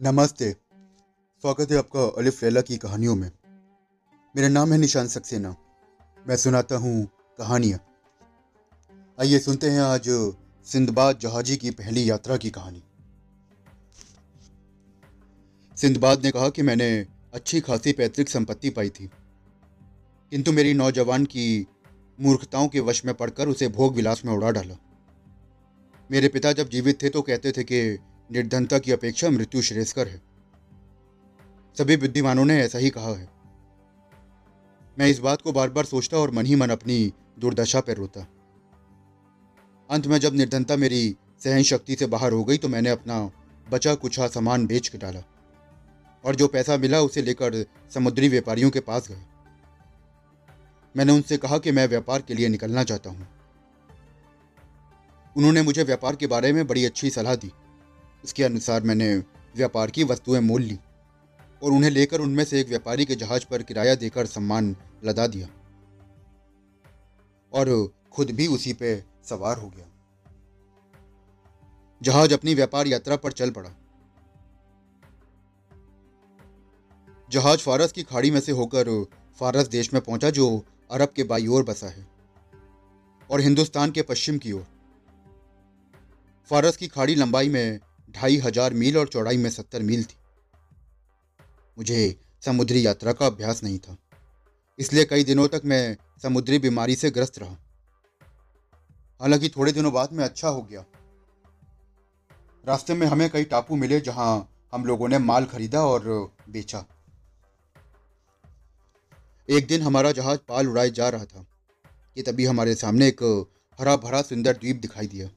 नमस्ते। स्वागत है आपका अलिफ लैला की कहानियों में। मेरा नाम है निशान सक्सेना। मैं सुनाता हूँ कहानियाँ। आइए सुनते हैं आज सिंधबाद जहाजी की पहली यात्रा की कहानी। सिंधबाद ने कहा कि मैंने अच्छी खासी पैतृक संपत्ति पाई थी। किंतु मेरी नौजवान की मूर्खताओं के वश में पड़कर उसे भोग विलास में उड़ा डाला। मेरे पिता जब जीवित थे तो कहते थे कि निर्धनता की अपेक्षा मृत्यु श्रेयस्कर है। सभी बुद्धिमानों ने ऐसा ही कहा है। मैं इस बात को बार बार सोचता और मन ही मन अपनी दुर्दशा पर रोता। अंत में जब निर्धनता मेरी सहन शक्ति से बाहर हो गई तो मैंने अपना बचा कुछा सामान बेच के डाला और जो पैसा मिला उसे लेकर समुद्री व्यापारियों के पास गया। मैंने उनसे कहा कि मैं व्यापार के लिए निकलना चाहता हूँ। उन्होंने मुझे व्यापार के बारे में बड़ी अच्छी सलाह दी। उसके अनुसार मैंने व्यापार की वस्तुएँ मोल ली और उन्हें लेकर उनमें से एक व्यापारी के जहाज़ पर किराया देकर सम्मान लदा दिया और खुद भी उसी पे सवार हो गया। जहाज़ अपनी व्यापार यात्रा पर चल पड़ा। जहाज़ फारस की खाड़ी में से होकर फारस देश में पहुँचा जो अरब के बाई ओर बसा है और हिंदुस्तान के पश्चिम की ओर। फारस की खाड़ी लंबाई में ढाई हज़ार मील और चौड़ाई में सत्तर मील थी। मुझे समुद्री यात्रा का अभ्यास नहीं था। इसलिए कई दिनों तक मैं समुद्री बीमारी से ग्रस्त रहा। हालाँकि थोड़े दिनों बाद मैं अच्छा हो गया। रास्ते में हमें कई टापू मिले जहाँ हम लोगों ने माल खरीदा और बेचा। एक दिन हमारा जहाज़ पाल उड़ाए जा रहा था कि तभी हमारे सामने एक हरा भरा सुंदर द्वीप दिखाई दिया।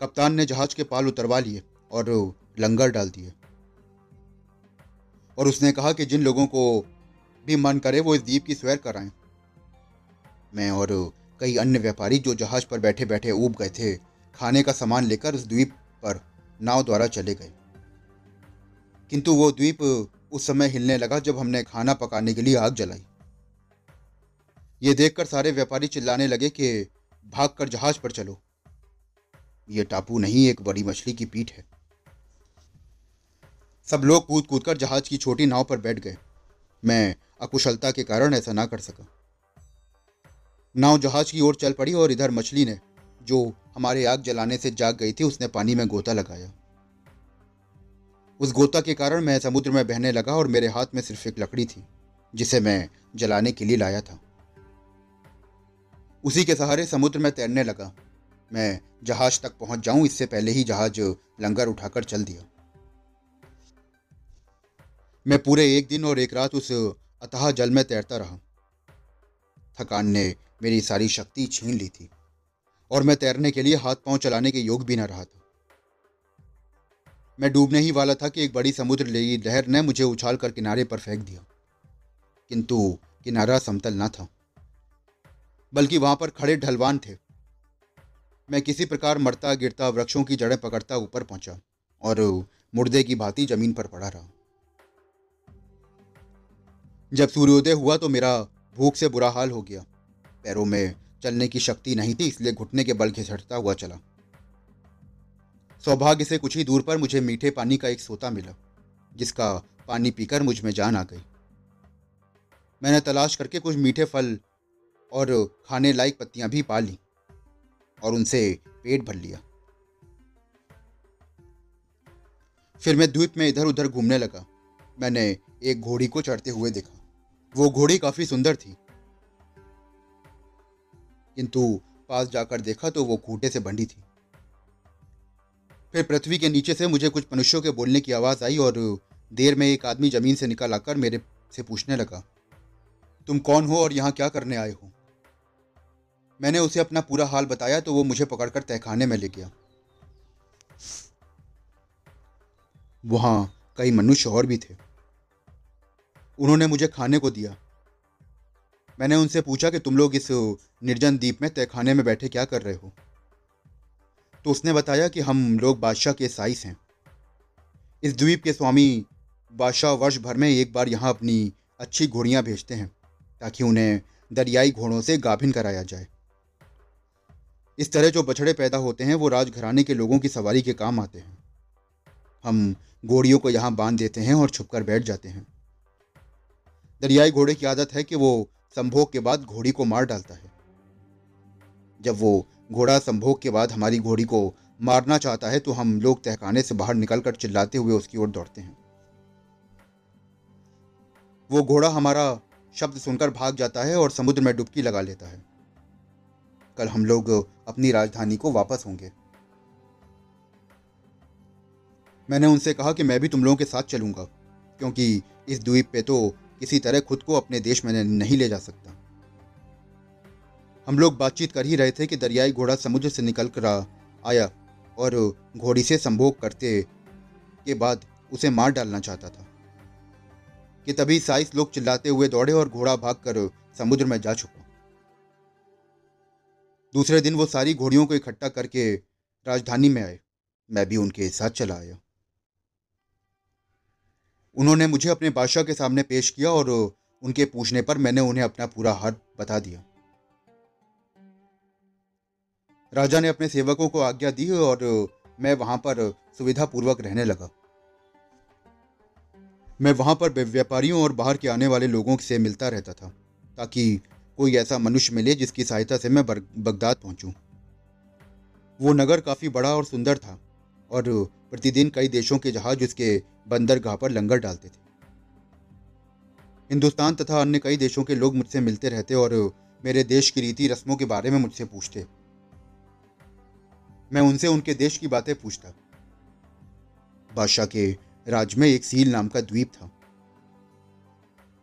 कप्तान ने जहाज़ के पाल उतरवा लिए और लंगर डाल दिए। और उसने कहा कि जिन लोगों को भी मन करे, वो इस द्वीप की सैर कराएँ मैं और कई अन्य व्यापारी जो जहाज़ पर बैठे बैठे ऊब गए थे, खाने का सामान लेकर उस द्वीप पर नाव द्वारा चले गए। किंतु वो द्वीप उस समय हिलने लगा जब हमने खाना पकाने के लिए आग जलाई। ये देखकर सारे व्यापारी चिल्लाने लगे कि भागकर जहाज़ पर चलो। ये टापू नहीं, एक बड़ी मछली की पीठ है। सब लोग कूद कूद कर जहाज़ की छोटी नाव पर बैठ गए। मैं अकुशलता के कारण ऐसा ना कर सका। नाव जहाज़ की ओर चल पड़ी और इधर मछली ने, जो हमारे आग जलाने से जाग गई थी, उसने पानी में गोता लगाया। उस गोता के कारण मैं समुद्र में बहने लगा और मेरे हाथ में सिर्फ़ एक लकड़ी थी, जिसे मैं जलाने के लिए लाया था। उसी के सहारे समुद्र में तैरने लगा। मैं जहाज़ तक पहुँच जाऊँ, इससे पहले ही जहाज़ लंगर उठाकर चल दिया। मैं पूरे एक दिन और एक रात उस अतः जल में तैरता रहा। थकान ने मेरी सारी शक्ति छीन ली थी और मैं तैरने के लिए हाथ पाँव चलाने के योग भी न रहा था। मैं डूबने ही वाला था कि एक बड़ी समुद्र ले लहर ने मुझे उछाल कर किनारे पर फेंक दिया। किंतु किनारा समतल न था, बल्कि वहाँ पर खड़े ढलवान थे। मैं किसी प्रकार मरता गिरता वृक्षों की जड़ें पकड़ता ऊपर पहुँचा और मुर्दे की भांति ज़मीन पर पड़ा रहा। जब सूर्योदय हुआ तो मेरा भूख से बुरा हाल हो गया। पैरों में चलने की शक्ति नहीं थी, इसलिए घुटने के बल घिसटता हुआ चला। सौभाग्य से कुछ ही दूर पर मुझे मीठे पानी का एक सोता मिला, जिसका पानी पीकर मुझमें जान आ गई। मैंने तलाश करके कुछ मीठे फल और खाने लायक पत्तियाँ भी पा ली। और उनसे पेट भर लिया। फिर मैं द्वीप में इधर उधर घूमने लगा। मैंने एक घोड़ी को चढ़ते हुए देखा। वो घोड़ी काफ़ी सुंदर थी। किंतु पास जाकर देखा तो वो खूंटे से बंधी थी। फिर पृथ्वी के नीचे से मुझे कुछ मनुष्यों के बोलने की आवाज़ आई और देर में एक आदमी ज़मीन से निकल आकर मेरे से पूछने लगा, तुम कौन हो और यहाँ क्या करने आए हो? मैंने उसे अपना पूरा हाल बताया तो वो मुझे पकड़कर तहखाने में ले गया। वहाँ कई मनुष्य और भी थे। उन्होंने मुझे खाने को दिया। मैंने उनसे पूछा कि तुम लोग इस निर्जन द्वीप में तहखाने में बैठे क्या कर रहे हो? तो उसने बताया कि हम लोग बादशाह के साइस हैं। इस द्वीप के स्वामी बादशाह वर्ष भर में एक बार यहाँ अपनी अच्छी घोड़ियाँ भेजते हैं ताकि उन्हें दरियाई घोड़ों से गाभिन कराया जाए। इस तरह जो बछड़े पैदा होते हैं, वो राजघराने के लोगों की सवारी के काम आते हैं। हम घोड़ियों को यहाँ बाँध देते हैं और छुपकर बैठ जाते हैं। दरियाई घोड़े की आदत है कि वो संभोग के बाद घोड़ी को मार डालता है। जब वो घोड़ा संभोग के बाद हमारी घोड़ी को मारना चाहता है तो हम लोग तहखाने से बाहर निकलकर चिल्लाते हुए उसकी ओर दौड़ते हैं। वो घोड़ा हमारा शब्द सुनकर भाग जाता है और समुद्र में डुबकी लगा लेता है। कल हम लोग अपनी राजधानी को वापस होंगे। मैंने उनसे कहा कि मैं भी तुम लोगों के साथ चलूँगा, क्योंकि इस द्वीप पे तो किसी तरह खुद को अपने देश में नहीं ले जा सकता। हम लोग बातचीत कर ही रहे थे कि दरियाई घोड़ा समुद्र से निकल कर आया और घोड़ी से संभोग करते के बाद उसे मार डालना चाहता था। कि तभी साइस लोग चिल्लाते हुए दौड़े और घोड़ा भागकर समुद्र में जा छुपा। दूसरे दिन वो सारी घोड़ियों को इकट्ठा करके राजधानी में आए। मैं भी उनके साथ चला आया। उन्होंने मुझे अपने बादशाह के सामने पेश किया और उनके पूछने पर मैंने उन्हें अपना पूरा हाल बता दिया। राजा ने अपने सेवकों को आज्ञा दी और मैं वहाँ पर सुविधापूर्वक रहने लगा। मैं वहाँ पर व्यापारियों और बाहर के आने वाले लोगों से मिलता रहता था ताकि कोई ऐसा मनुष्य मिले जिसकी सहायता से मैं बगदाद पहुंचूं। वो नगर काफ़ी बड़ा और सुंदर था और प्रतिदिन कई देशों के जहाज़ उसके बंदरगाह पर लंगर डालते थे। हिंदुस्तान तथा अन्य कई देशों के लोग मुझसे मिलते रहते और मेरे देश की रीति रस्मों के बारे में मुझसे पूछते। मैं उनसे उनके देश की बातें पूछता। बादशाह के राज में एक सील नाम का द्वीप था।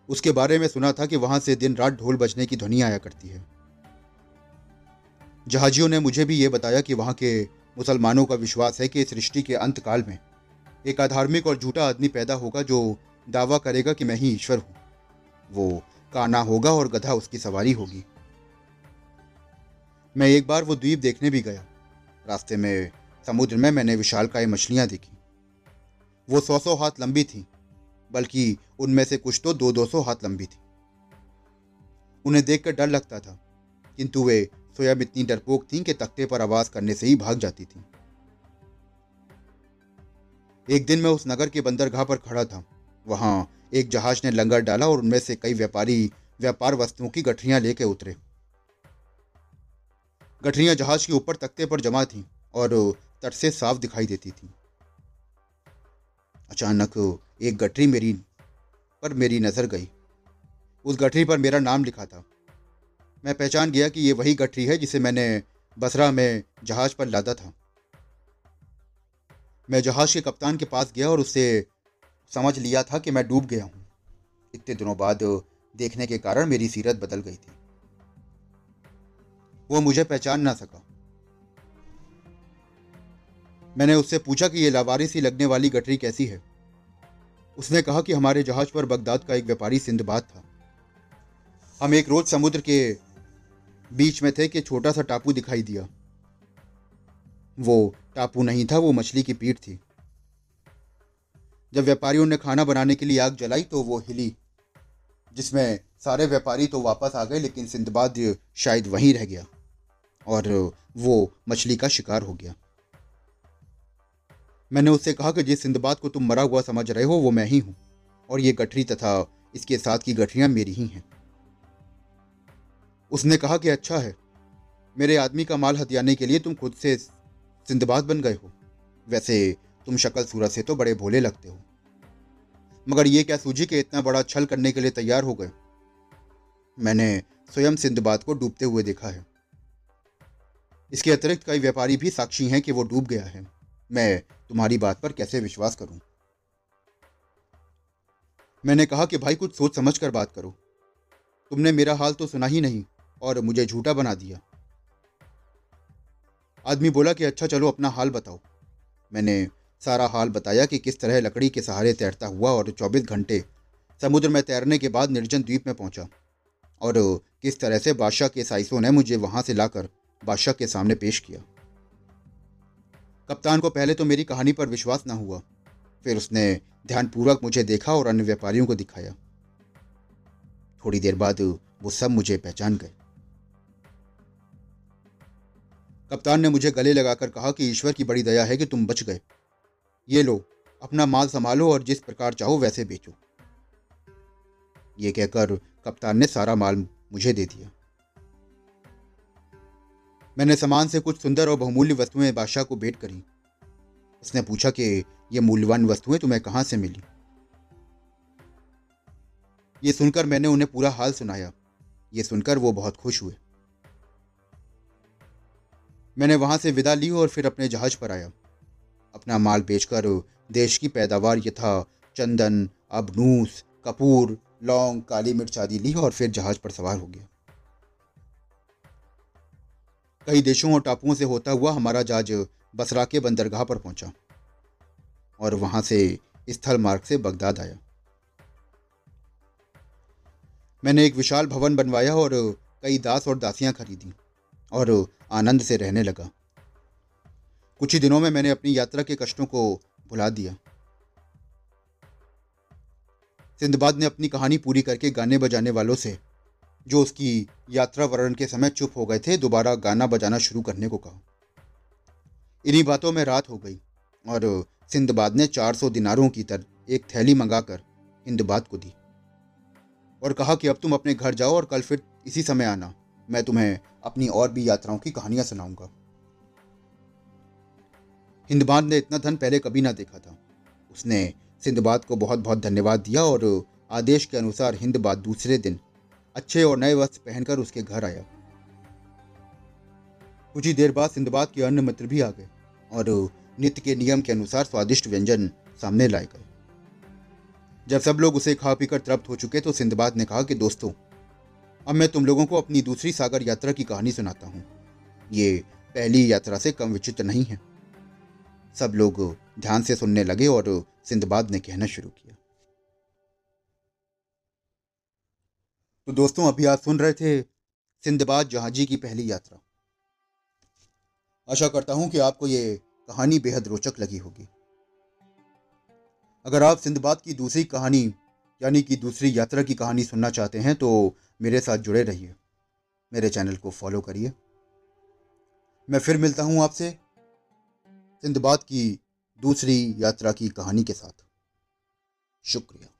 उसके बारे में सुना था कि वहाँ से दिन रात ढोल बजने की ध्वनि आया करती है। जहाजियों ने मुझे भी यह बताया कि वहाँ के मुसलमानों का विश्वास है कि सृष्टि के अंत काल में एक अधार्मिक और झूठा आदमी पैदा होगा जो दावा करेगा कि मैं ही ईश्वर हूँ। वो काना होगा और गधा उसकी सवारी होगी। मैं एक बार वो द्वीप देखने भी गया। रास्ते में समुद्र में मैंने विशालकाय मछलियाँ देखी। वो सौ सौ हाथ लंबी थी। बल्कि उनमें से कुछ तो दो दो सौ हाथ लंबी थी। उन्हें देखकर डर लगता था, किंतु वे स्वयं इतनी डरपोक थीं कि तख्ते पर आवाज़ करने से ही भाग जाती थीं। एक दिन मैं उस नगर के बंदरगाह पर खड़ा था। वहाँ एक जहाज़ ने लंगर डाला और उनमें से कई व्यापारी व्यापार वस्तुओं की गठरियाँ लेकर उतरे। गठरियाँ जहाज़ के ऊपर तख्ते पर जमा थीं और तट से साफ़ दिखाई देती थीं। अचानक एक गठरी मेरी पर मेरी नज़र गई। उस गठरी पर मेरा नाम लिखा था। मैं पहचान गया कि ये वही गठरी है जिसे मैंने बसरा में जहाज़ पर लादा था। मैं जहाज़ के कप्तान के पास गया और उससे समझ लिया था कि मैं डूब गया हूँ। इतने दिनों बाद देखने के कारण मेरी सीरत बदल गई थी। वो मुझे पहचान ना सका। मैंने उससे पूछा कि यह लावारिस ही लगने वाली गठरी कैसी है? उसने कहा कि हमारे जहाज़ पर बगदाद का एक व्यापारी सिंधबाद था। हम एक रोज समुद्र के बीच में थे कि छोटा सा टापू दिखाई दिया। वो टापू नहीं था, वो मछली की पीठ थी। जब व्यापारियों ने खाना बनाने के लिए आग जलाई तो वो हिली, जिसमें सारे व्यापारी तो वापस आ गए, लेकिन सिंधबाद शायद वहीं रह गया और वो मछली का शिकार हो गया। मैंने उससे कहा कि जिस सिंधबाद को तुम मरा हुआ समझ रहे हो, वो मैं ही हूँ। और ये गठरी तथा इसके साथ की गठरियाँ मेरी ही हैं। उसने कहा कि अच्छा है। मेरे आदमी का माल हथियाने के लिए तुम खुद से सिंधबाद बन गए हो। वैसे तुम शक्ल सूरत से तो बड़े भोले लगते हो। मगर ये क्या सूझी कि इतना बड़ा छल करने के लिए तैयार हो गए? मैंने स्वयं सिंधबाद को डूबते हुए देखा है। इसके अतिरिक्त कई व्यापारी भी साक्षी हैं कि वो डूब गया है। मैं तुम्हारी बात पर कैसे विश्वास करूँ? मैंने कहा कि भाई, कुछ सोच समझ कर बात करो। तुमने मेरा हाल तो सुना ही नहीं और मुझे झूठा बना दिया। आदमी बोला कि अच्छा चलो अपना हाल बताओ। मैंने सारा हाल बताया कि किस तरह लकड़ी के सहारे तैरता हुआ और 24 घंटे समुद्र में तैरने के बाद निर्जन द्वीप में पहुँचा और किस तरह से बादशाह के साइसों ने मुझे वहाँ से लाकर बादशाह के सामने पेश किया। कप्तान को पहले तो मेरी कहानी पर विश्वास न हुआ। फिर उसने ध्यानपूर्वक मुझे देखा और अन्य व्यापारियों को दिखाया। थोड़ी देर बाद वो सब मुझे पहचान गए। कप्तान ने मुझे गले लगाकर कहा कि ईश्वर की बड़ी दया है कि तुम बच गए। ये लो, अपना माल संभालो और जिस प्रकार चाहो वैसे बेचो। ये कहकर कप्तान ने सारा माल मुझे दे दिया। मैंने सामान से कुछ सुंदर और बहुमूल्य वस्तुएँ बादशाह को भेंट करी। उसने पूछा कि ये मूल्यवान वस्तुएँ तुम्हें कहाँ से मिली? ये सुनकर मैंने उन्हें पूरा हाल सुनाया। ये सुनकर वो बहुत खुश हुए। मैंने वहाँ से विदा ली और फिर अपने जहाज़ पर आया। अपना माल बेचकर देश की पैदावार यथा चंदन, अबनूस, कपूर, लौंग, काली मिर्च आदि ली और फिर जहाज़ पर सवार हो गया। कई देशों और टापुओं से होता हुआ हमारा जहाज़ बसरा के बंदरगाह पर पहुँचा और वहाँ से स्थल मार्ग से बगदाद आया। मैंने एक विशाल भवन बनवाया और कई दास और दासियाँ खरीदी और आनंद से रहने लगा। कुछ ही दिनों में मैंने अपनी यात्रा के कष्टों को भुला दिया। सिंधबाद ने अपनी कहानी पूरी करके गाने बजाने वालों से जो उसकी यात्रा वर्णन के समय चुप हो गए थे, दोबारा गाना बजाना शुरू करने को कहा। इन्हीं बातों में रात हो गई और सिंधबाद ने 400 दिनारों की तरह एक थैली मंगाकर हिंदबाद को दी और कहा कि अब तुम अपने घर जाओ और कल फिर इसी समय आना। मैं तुम्हें अपनी और भी यात्राओं की कहानियाँ सुनाऊँगा। हिंदबाद ने इतना धन पहले कभी ना देखा था। उसने सिंधबाद को बहुत बहुत धन्यवाद दिया और आदेश के अनुसार हिंदबाद दूसरे दिन अच्छे और नए वस्त्र पहनकर उसके घर आया। कुछ ही देर बाद सिंधबाद के अन्य मित्र भी आ गए और नित्य के नियम के अनुसार स्वादिष्ट व्यंजन सामने लाए गए। जब सब लोग उसे खा पीकर तृप्त हो चुके तो सिंधबाद ने कहा कि दोस्तों, अब मैं तुम लोगों को अपनी दूसरी सागर यात्रा की कहानी सुनाता हूँ। ये पहली यात्रा से कम विचित्र नहीं है। सब लोग ध्यान से सुनने लगे और सिंधबाद ने कहना शुरू किया। तो दोस्तों, अभी आप सुन रहे थे सिंधबाद जहाजी की पहली यात्रा। आशा करता हूँ कि आपको ये कहानी बेहद रोचक लगी होगी। अगर आप सिंधबाद की दूसरी कहानी, यानी कि दूसरी यात्रा की कहानी सुनना चाहते हैं तो मेरे साथ जुड़े रहिए। मेरे चैनल को फॉलो करिए। मैं फिर मिलता हूँ आपसे सिंधबाद की दूसरी यात्रा की कहानी के साथ। शुक्रिया।